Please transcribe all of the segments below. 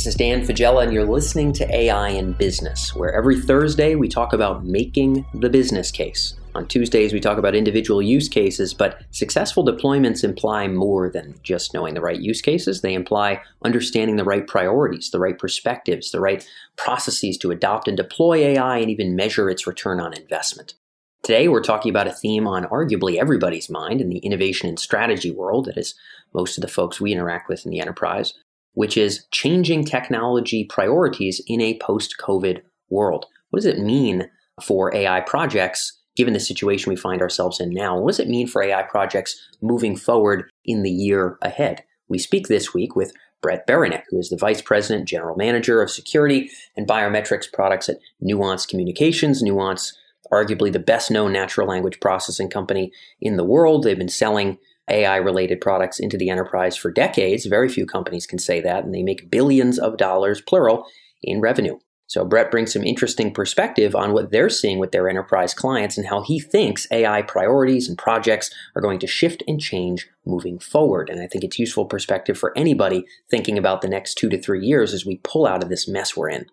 This is Dan Faggella, and you're listening to AI in Business, where every Thursday we talk about making the business case. On Tuesdays, we talk about individual use cases, but successful deployments imply more than just knowing the right use cases. They imply understanding the right priorities, the right perspectives, the right processes to adopt and deploy AI, and even measure its return on investment. Today, we're talking about a theme on arguably everybody's mind in the innovation and strategy world, that is, most of the folks we interact with in the enterprise, which is changing technology priorities in a post COVID world. What does it mean for AI projects given the situation we find ourselves in now? What does it mean for AI projects moving forward in the year ahead? We speak this week with Brett Beranek, who is the Vice President, General Manager of Security and Biometrics Products at Nuance Communications. Nuance arguably the best known natural language processing company in the world. They've been selling AI related products into the enterprise for decades. Very few companies can say that, and they make billions of dollars, plural, in revenue. So, Brett brings some interesting perspective on what they're seeing with their enterprise clients and how he thinks AI priorities and projects are going to shift and change moving forward. And I think it's useful perspective for anybody thinking about the next two to three years as we pull out of this mess we're in.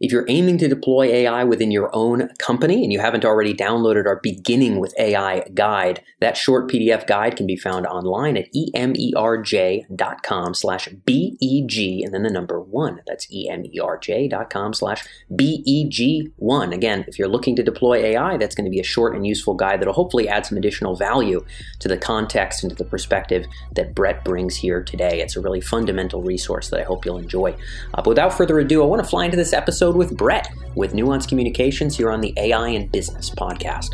If you're aiming to deploy AI within your own company and you haven't already downloaded our Beginning with AI guide, that short PDF guide can be found online at emerj.com slash BEG and then the number one. That's emerj.com slash BEG1. Again, if you're looking to deploy AI, that's going to be a short and useful guide that'll hopefully add some additional value to the context and to the perspective that Brett brings here today. It's a really fundamental resource that I hope you'll enjoy. Uh, but without further ado, I want to fly into this episode episode with Brett with Nuance Communications here on the AI and Business podcast.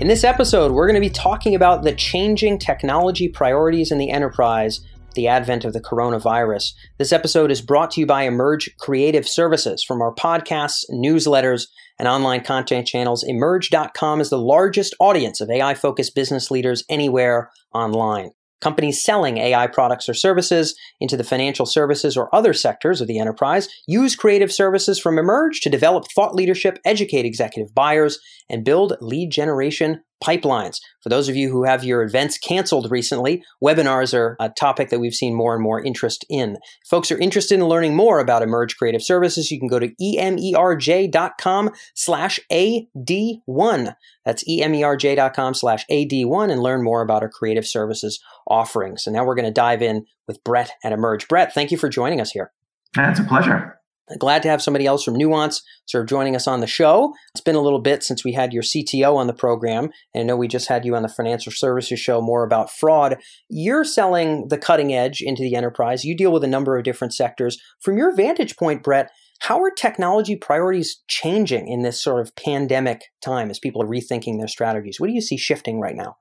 In this episode, we're going to be talking about the changing technology priorities in the enterprise, the advent of the coronavirus. This episode is brought to you by Emerj Creative Services. From our podcasts, newsletters, and online content channels, Emerj.com is the largest audience of AI focused business leaders anywhere online. Companies selling AI products or services into the financial services or other sectors of the enterprise use creative services from Emerj to develop thought leadership, educate executive buyers, and build lead generation pipelines. For those of you who have your events canceled recently, webinars are a topic that we've seen more and more interest in. If folks are interested in learning more about Emerj Creative Services, you can go to emerj.com slash AD1. That's emerj.com slash AD1 and learn more about our creative services offerings. So now we're going to dive in with Brett at Emerj. Brett, thank you for joining us here. It's a pleasure. Glad to have somebody else from Nuance sort of joining us on the show. It's been a little bit since we had your CTO on the program, and I know we just had you on the financial services show more about fraud. You're selling the cutting edge into the enterprise. You deal with a number of different sectors. From your vantage point, Brett, how are technology priorities changing in this sort of pandemic time as people are rethinking their strategies? What do you see shifting right now?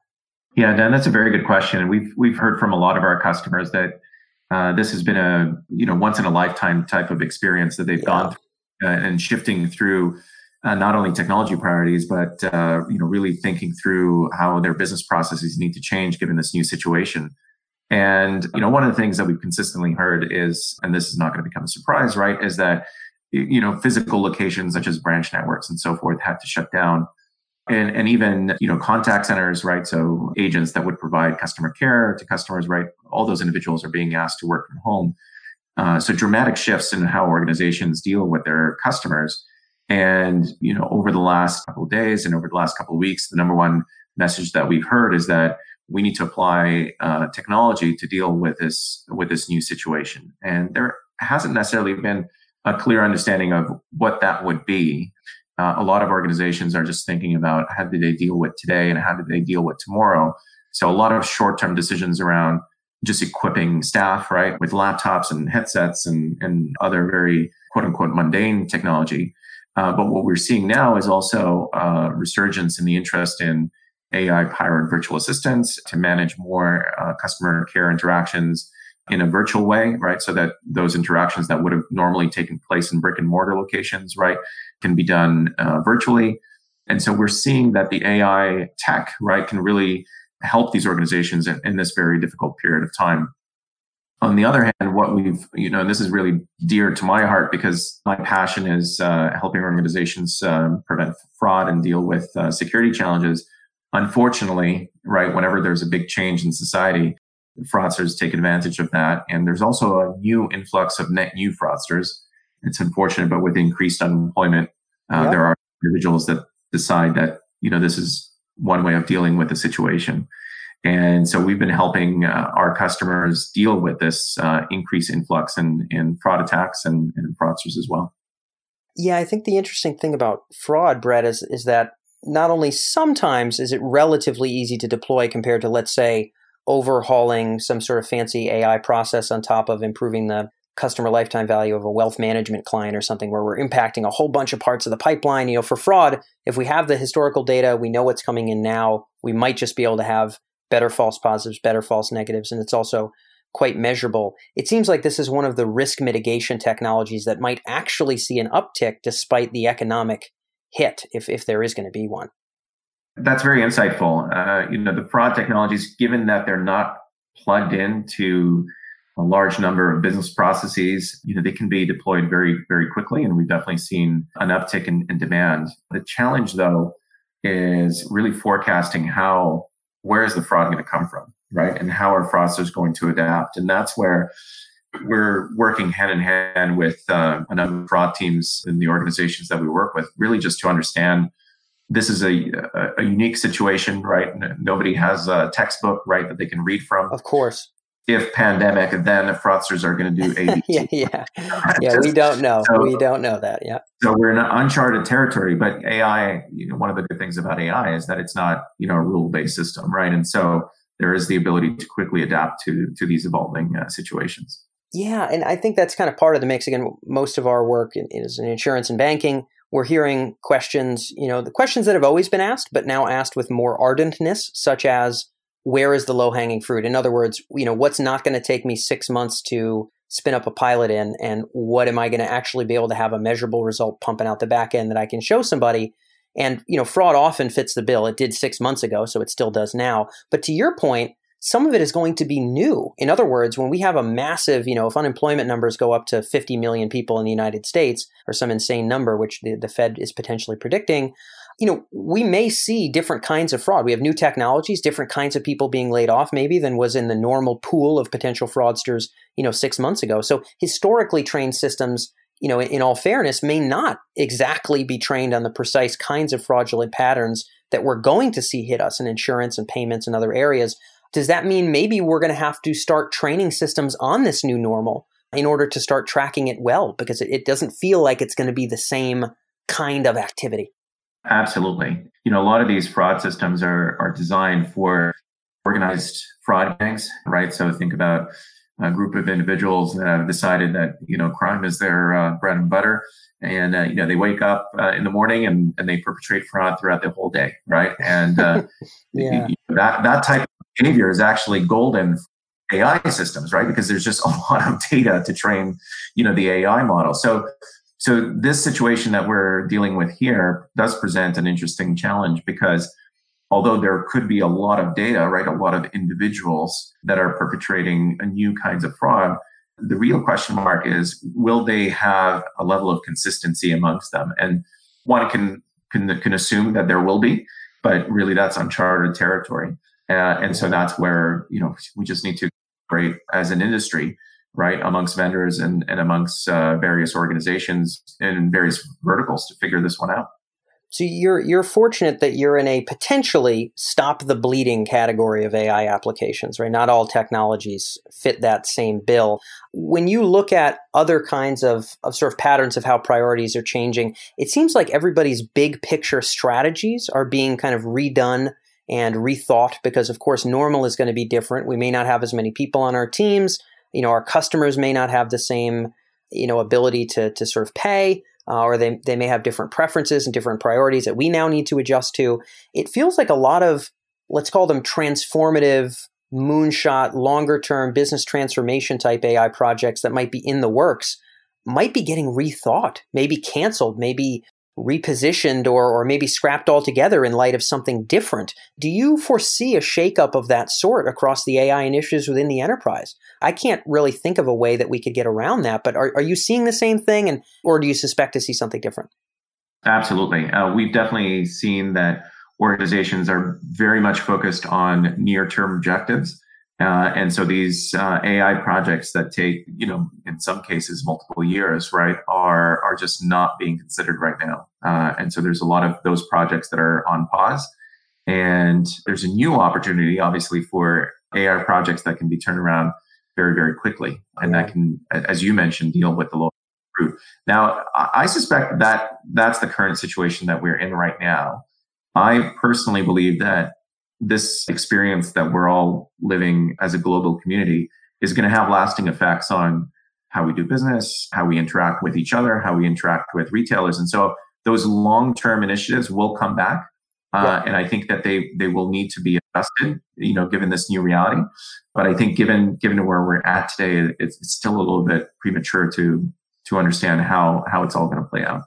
Yeah, Dan, that's a very good question. And we've we've heard from a lot of our customers that uh, this has been a you know once in a lifetime type of experience that they've yeah. gone through uh, and shifting through uh, not only technology priorities but uh, you know really thinking through how their business processes need to change given this new situation and you know one of the things that we've consistently heard is and this is not going to become a surprise right is that you know physical locations such as branch networks and so forth had to shut down and, and even you know contact centers right? So agents that would provide customer care to customers right? All those individuals are being asked to work from home. Uh, so dramatic shifts in how organizations deal with their customers. And you know over the last couple of days and over the last couple of weeks the number one message that we've heard is that we need to apply uh, technology to deal with this with this new situation. And there hasn't necessarily been a clear understanding of what that would be uh, a lot of organizations are just thinking about how do they deal with today and how do they deal with tomorrow. So a lot of short-term decisions around just equipping staff, right, with laptops and headsets and, and other very quote unquote mundane technology. Uh, but what we're seeing now is also resurgence in the interest in AI powered virtual assistants to manage more uh, customer care interactions in a virtual way, right? So that those interactions that would have normally taken place in brick and mortar locations, right, can be done uh, virtually. And so we're seeing that the AI tech, right, can really help these organizations in, in this very difficult period of time. On the other hand, what we've, you know, and this is really dear to my heart because my passion is uh, helping organizations um, prevent fraud and deal with uh, security challenges. unfortunately, right, whenever there's a big change in society, fraudsters take advantage of that. And there's also a new influx of net new fraudsters. It's unfortunate, but with increased unemployment, uh, yep. there are individuals that decide that, you know, this is one way of dealing with the situation. And so we've been helping uh, our customers deal with this uh, increased influx in, in fraud attacks and, and fraudsters as well. Yeah, I think the interesting thing about fraud, Brett, is, is that not only sometimes is it relatively easy to deploy compared to, let's say, overhauling some sort of fancy AI process on top of improving the customer lifetime value of a wealth management client or something where we're impacting a whole bunch of parts of the pipeline. You know, for fraud, if we have the historical data, we know what's coming in now, we might just be able to have better false positives, better false negatives, and it's also quite measurable. It seems like this is one of the risk mitigation technologies that might actually see an uptick despite the economic hit, if, if there is going to be one. That's very insightful. Uh, you know, the fraud technologies, given that they're not plugged into a large number of business processes, you know, they can be deployed very, very quickly. And we've definitely seen an uptick in, in demand. The challenge, though, is really forecasting how, where is the fraud going to come from, right? And how are fraudsters going to adapt? And that's where we're working hand in hand with uh, a number of fraud teams in the organizations that we work with, really just to understand this is a, a, a unique situation, right? Nobody has a textbook, right, that they can read from. Of course if pandemic, then the fraudsters are going to do ABC. yeah, yeah, yeah. We don't know. So, we don't know that. Yeah. So we're in uncharted territory. But AI, you know, one of the good things about AI is that it's not, you know, a rule-based system, right? And so there is the ability to quickly adapt to to these evolving uh, situations. Yeah, and I think that's kind of part of the mix. Again, most of our work is in insurance and banking. We're hearing questions, you know, the questions that have always been asked, but now asked with more ardentness, such as where is the low hanging fruit? In other words, you know, what's not going to take me six months to spin up a pilot in, and what am I going to actually be able to have a measurable result pumping out the back end that I can show somebody? And you know, fraud often fits the bill. It did six months ago, so it still does now. But to your point, some of it is going to be new. In other words, when we have a massive, you know, if unemployment numbers go up to 50 million people in the United States or some insane number, which the, the Fed is potentially predicting, you know, we may see different kinds of fraud. We have new technologies, different kinds of people being laid off, maybe than was in the normal pool of potential fraudsters, you know, six months ago. So historically trained systems, you know, in all fairness, may not exactly be trained on the precise kinds of fraudulent patterns that we're going to see hit us in insurance and payments and other areas. Does that mean maybe we're going to have to start training systems on this new normal in order to start tracking it well? Because it doesn't feel like it's going to be the same kind of activity. Absolutely. You know, a lot of these fraud systems are, are designed for organized fraud gangs, right? So think about a group of individuals that have decided that, you know, crime is their uh, bread and butter. And, uh, you know, they wake up uh, in the morning and, and they perpetrate fraud throughout the whole day, right? And uh, yeah. that, that type of behavior is actually golden AI systems, right? Because there's just a lot of data to train, you know, the AI model. So so this situation that we're dealing with here does present an interesting challenge because although there could be a lot of data, right, a lot of individuals that are perpetrating new kinds of fraud, the real question mark is will they have a level of consistency amongst them? And one can can, can assume that there will be, but really that's uncharted territory. Uh, and so that's where you know we just need to create as an industry right, amongst vendors and, and amongst uh, various organizations in various verticals to figure this one out. So you're you're fortunate that you're in a potentially stop the bleeding category of AI applications, right? Not all technologies fit that same bill. When you look at other kinds of, of sort of patterns of how priorities are changing, it seems like everybody's big picture strategies are being kind of redone and rethought because of course normal is going to be different. We may not have as many people on our teams you know our customers may not have the same you know ability to to sort of pay uh, or they, they may have different preferences and different priorities that we now need to adjust to. It feels like a lot of let's call them transformative moonshot longer term business transformation type ai projects that might be in the works might be getting rethought maybe canceled maybe repositioned or, or maybe scrapped altogether in light of something different. Do you foresee a shakeup of that sort across the AI initiatives within the enterprise? I can't really think of a way that we could get around that, but are, are you seeing the same thing and or do you suspect to see something different? Absolutely. Uh, we've definitely seen that organizations are very much focused on near-term objectives. Uh, and so these uh, AI projects that take, you know, in some cases multiple years, right, are are just not being considered right now. Uh, and so there's a lot of those projects that are on pause. And there's a new opportunity, obviously, for AI projects that can be turned around very, very quickly, and that can, as you mentioned, deal with the low fruit. Now, I suspect that that's the current situation that we're in right now. I personally believe that this experience that we're all living as a global community is going to have lasting effects on how we do business, how we interact with each other, how we interact with retailers. And so those long-term initiatives will come back. Uh, yeah. And I think that they they will need to be adjusted, you know, given this new reality. But I think given given where we're at today, it's, it's still a little bit premature to to understand how how it's all going to play out.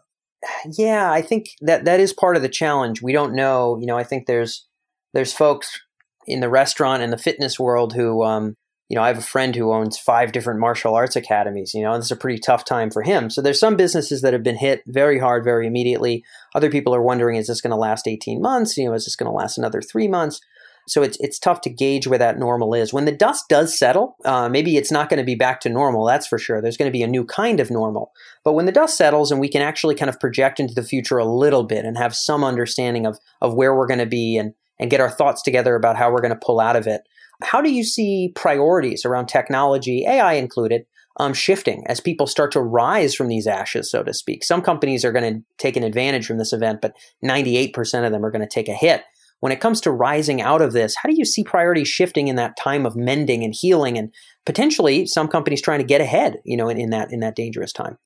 Yeah, I think that that is part of the challenge. We don't know. You know, I think there's there's folks in the restaurant and the fitness world who, um, you know, I have a friend who owns five different martial arts academies, you know, and it's a pretty tough time for him. So there's some businesses that have been hit very hard, very immediately. Other people are wondering, is this going to last 18 months? You know, is this going to last another three months? So it's it's tough to gauge where that normal is. When the dust does settle, uh, maybe it's not going to be back to normal. That's for sure. There's going to be a new kind of normal. But when the dust settles and we can actually kind of project into the future a little bit and have some understanding of of where we're going to be and and get our thoughts together about how we're going to pull out of it. How do you see priorities around technology, AI included, um, shifting as people start to rise from these ashes, so to speak? Some companies are going to take an advantage from this event, but 98% of them are going to take a hit. When it comes to rising out of this, how do you see priorities shifting in that time of mending and healing, and potentially some companies trying to get ahead, you know, in, in that in that dangerous time?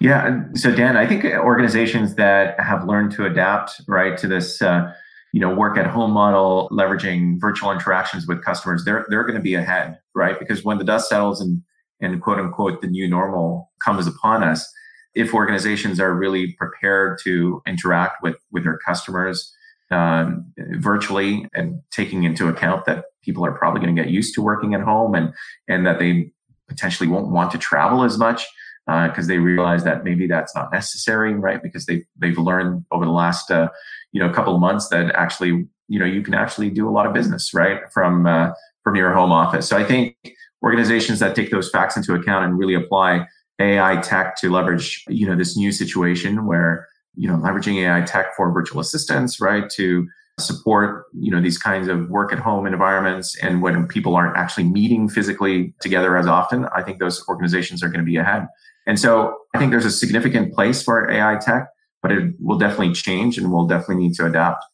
Yeah. So Dan, I think organizations that have learned to adapt right to this. Uh, you know work at home model leveraging virtual interactions with customers they're they're going to be ahead right? Because when the dust settles and and quote unquote the new normal comes upon us if organizations are really prepared to interact with with their customers um, virtually and taking into account that people are probably going to get used to working at home and and that they potentially won't want to travel as much because uh, they realize that maybe that's not necessary, right? Because they they've learned over the last uh, you know couple of months that actually you know you can actually do a lot of business right from uh, from your home office. So I think organizations that take those facts into account and really apply AI tech to leverage you know this new situation where you know leveraging AI tech for virtual assistants, right? To support you know these kinds of work at home environments and when people aren't actually meeting physically together as often i think those organizations are going to be ahead and so I think there's a significant place for AI tech, but it will definitely change and we'll definitely need to adapt.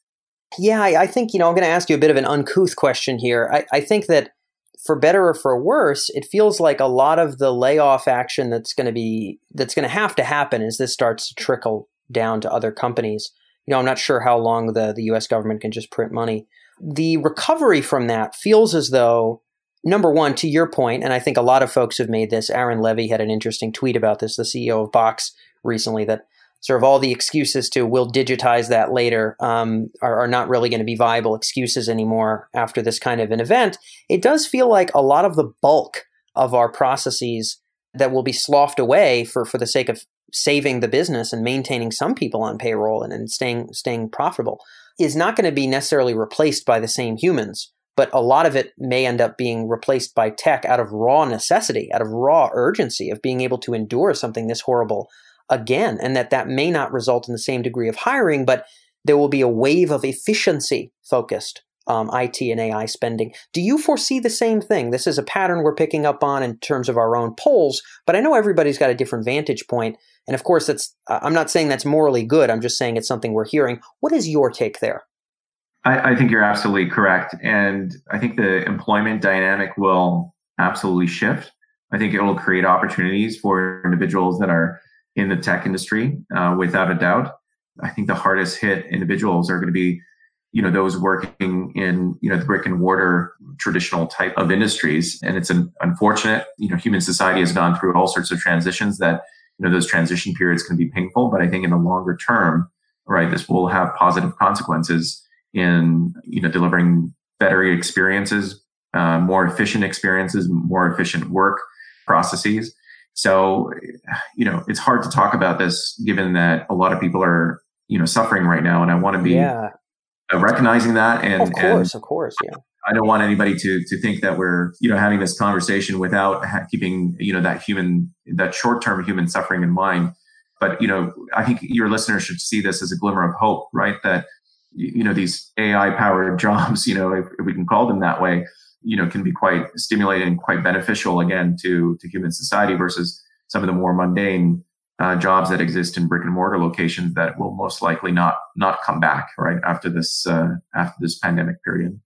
Yeah, I, think, you know, I'm going to ask you a bit of an uncouth question here. I, I think that for better or for worse, it feels like a lot of the layoff action that's going to be, that's going to have to happen as this starts to trickle down to other companies. You know, I'm not sure how long the, the US government can just print money. The recovery from that feels as though number one, to your point, and I think a lot of folks have made this. Aaron Levie had an interesting tweet about this, the CEO of Box recently, that sort of all the excuses to we'll digitize that later um, are, are, not really going to be viable excuses anymore after this kind of an event. It does feel like a lot of the bulk of our processes that will be sloughed away for, for the sake of saving the business and maintaining some people on payroll and, and staying staying profitable is not going to be necessarily replaced by the same humans but a lot of it may end up being replaced by tech out of raw necessity, out of raw urgency of being able to endure something this horrible again, and that that may not result in the same degree of hiring, but there will be a wave of efficiency focused um, IT and AI spending. Do you foresee the same thing? This is a pattern we're picking up on in terms of our own polls, but I know everybody's got a different vantage. And of course, that's I'm not saying that's morally good. I'm just saying it's something we're hearing. What is your take there? I, I think you're absolutely correct. And I think the employment dynamic will absolutely shift. I think it will create opportunities for individuals that are in the tech industry, uh, without a doubt. I think the hardest hit individuals are going to be, you know, those working in, you know, the brick and mortar traditional type of industries. And it's an unfortunate, you know, human society has gone through all sorts of transitions that, you know, those transition periods can be painful. But I think in the longer term, right, this will have positive consequences in you know delivering better experiences, uh, more efficient experiences, more efficient work processes. So, you know, it's hard to talk about this given that a lot of people are, you know, suffering right now. And I want to be, yeah. uh, recognizing that and of course, and of course, yeah. I don't want anybody to to think that we're you know having this conversation without ha- keeping you know that human that short term human suffering in mind. But you know, I think your listeners should see this as a glimmer of hope, right? That you know these AI powered jobs, you know, if, if we can call them that way, you know, can be quite stimulating quite beneficial again to to human society versus some of the more mundane uh, jobs that exist in brick and mortar locations that will most likely not not come back right after this uh, after this pandemic period.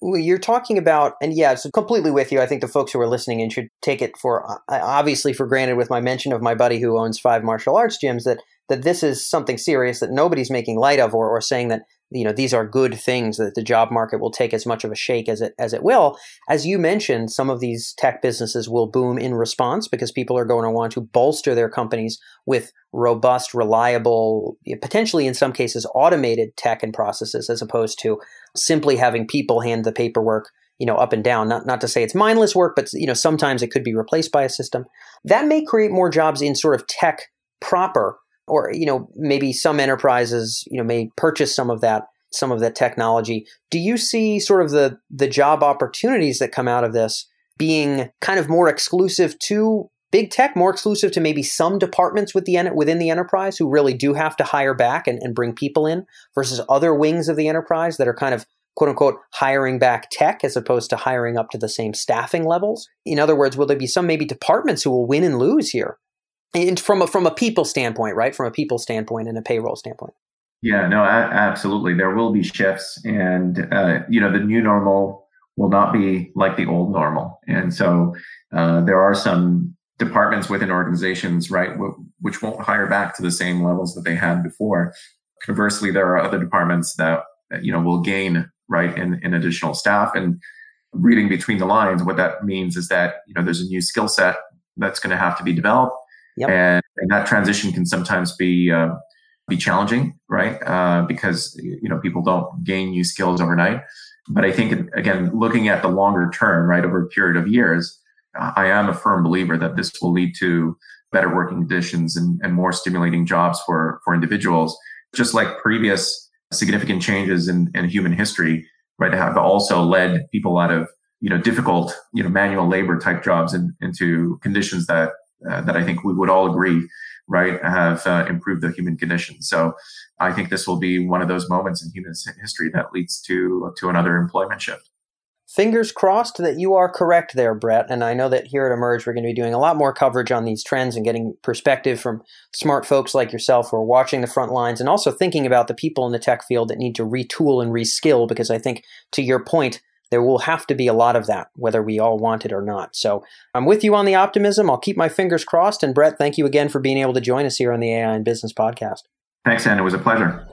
Well, you're talking about, and yeah, it's completely with you. I think the folks who are listening and should take it for uh, obviously for granted with my mention of my buddy who owns five martial arts gyms that that this is something serious that nobody's making light of or, or saying that you know these are good things that the job market will take as much of a shake as it as it will. As you mentioned some of these tech businesses will boom in response because people are going to want to bolster their companies with robust reliable potentially in some cases automated tech and processes as opposed to simply having people hand the paperwork you know up and down. Not not to say it's mindless work but you know sometimes it could be replaced by a system. That may create more jobs in sort of tech proper or you know maybe some enterprises you know may purchase some of that some of that technology. Do you see sort of the the job opportunities that come out of this being kind of more exclusive to big tech more exclusive to maybe some departments within the enterprise who really do have to hire back and, and bring people in versus other wings of the enterprise that are kind of quote unquote hiring back tech as opposed to hiring up to the same staffing levels? In other words will there be some maybe departments who will win and lose here and from a, from a people standpoint, right? From a people standpoint and a payroll standpoint. Yeah, no, absolutely. There will be shifts, and uh, you know, the new normal will not be like the old normal, and so uh, there are some departments within organizations, right, w- which won't hire back to the same levels that they had before. Conversely, there are other departments that you know will gain right in, in additional staff and reading between the lines what that means is that you know there's a new skill set that's going to have to be developed Yep. And, and, that transition can sometimes be uh, be challenging, right? Uh, because you know people don't gain new skills overnight. But I think again, looking at the longer term, right, over a period of years, I am a firm believer that this will lead to better working conditions and, and more stimulating jobs for for individuals. Just like previous significant changes in, in human history, right, have also led people out of you know difficult you know manual labor type jobs in, into conditions that uh, that I think we would all agree, right, have uh, improved the human condition. So I think this will be one of those moments in human history that leads to to another employment shift. Fingers crossed that you are correct there, Brett. And I know that here at Emerj, we're going to be doing a lot more coverage on these trends and getting perspective from smart folks like yourself who are watching the front lines and also thinking about the people in the tech field that need to retool and reskill. Because I think, to your point, there will have to be a lot of that, whether we all want it or not. So I'm with you on the optimism. I'll keep my fingers crossed. And Brett, thank you again for being able to join us here on the AI and Business podcast. Thanks, Dan. It was a pleasure.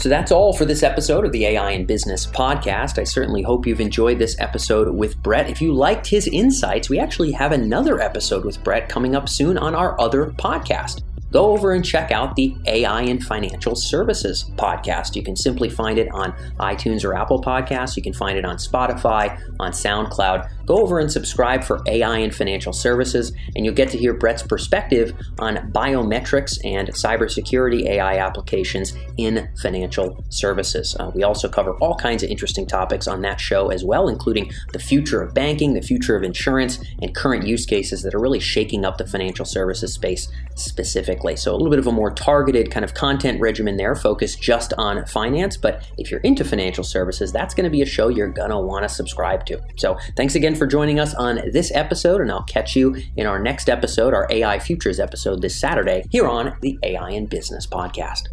So that's all for this episode of the AI in Business podcast. I certainly hope you've enjoyed this episode with Brett. If you liked his insights, we actually have another episode with Brett coming up soon on our other podcast go over and check out the AI and Financial Services podcast. You can simply find it on iTunes or Apple Podcasts. You can find it on Spotify, on SoundCloud. Go over and subscribe for AI and Financial Services, and you'll get to hear Brett's perspective on biometrics and cybersecurity AI applications in financial services. Uh, we also cover all kinds of interesting topics on that show as well, including the future of banking, the future of insurance, and current use cases that are really shaking up the financial services space specifically. So, a little bit of a more targeted kind of content regimen there, focused just on finance. But if you're into financial services, that's going to be a show you're going to want to subscribe to. So, thanks again for joining us on this episode, and I'll catch you in our next episode, our AI Futures episode this Saturday, here on the AI in Business podcast.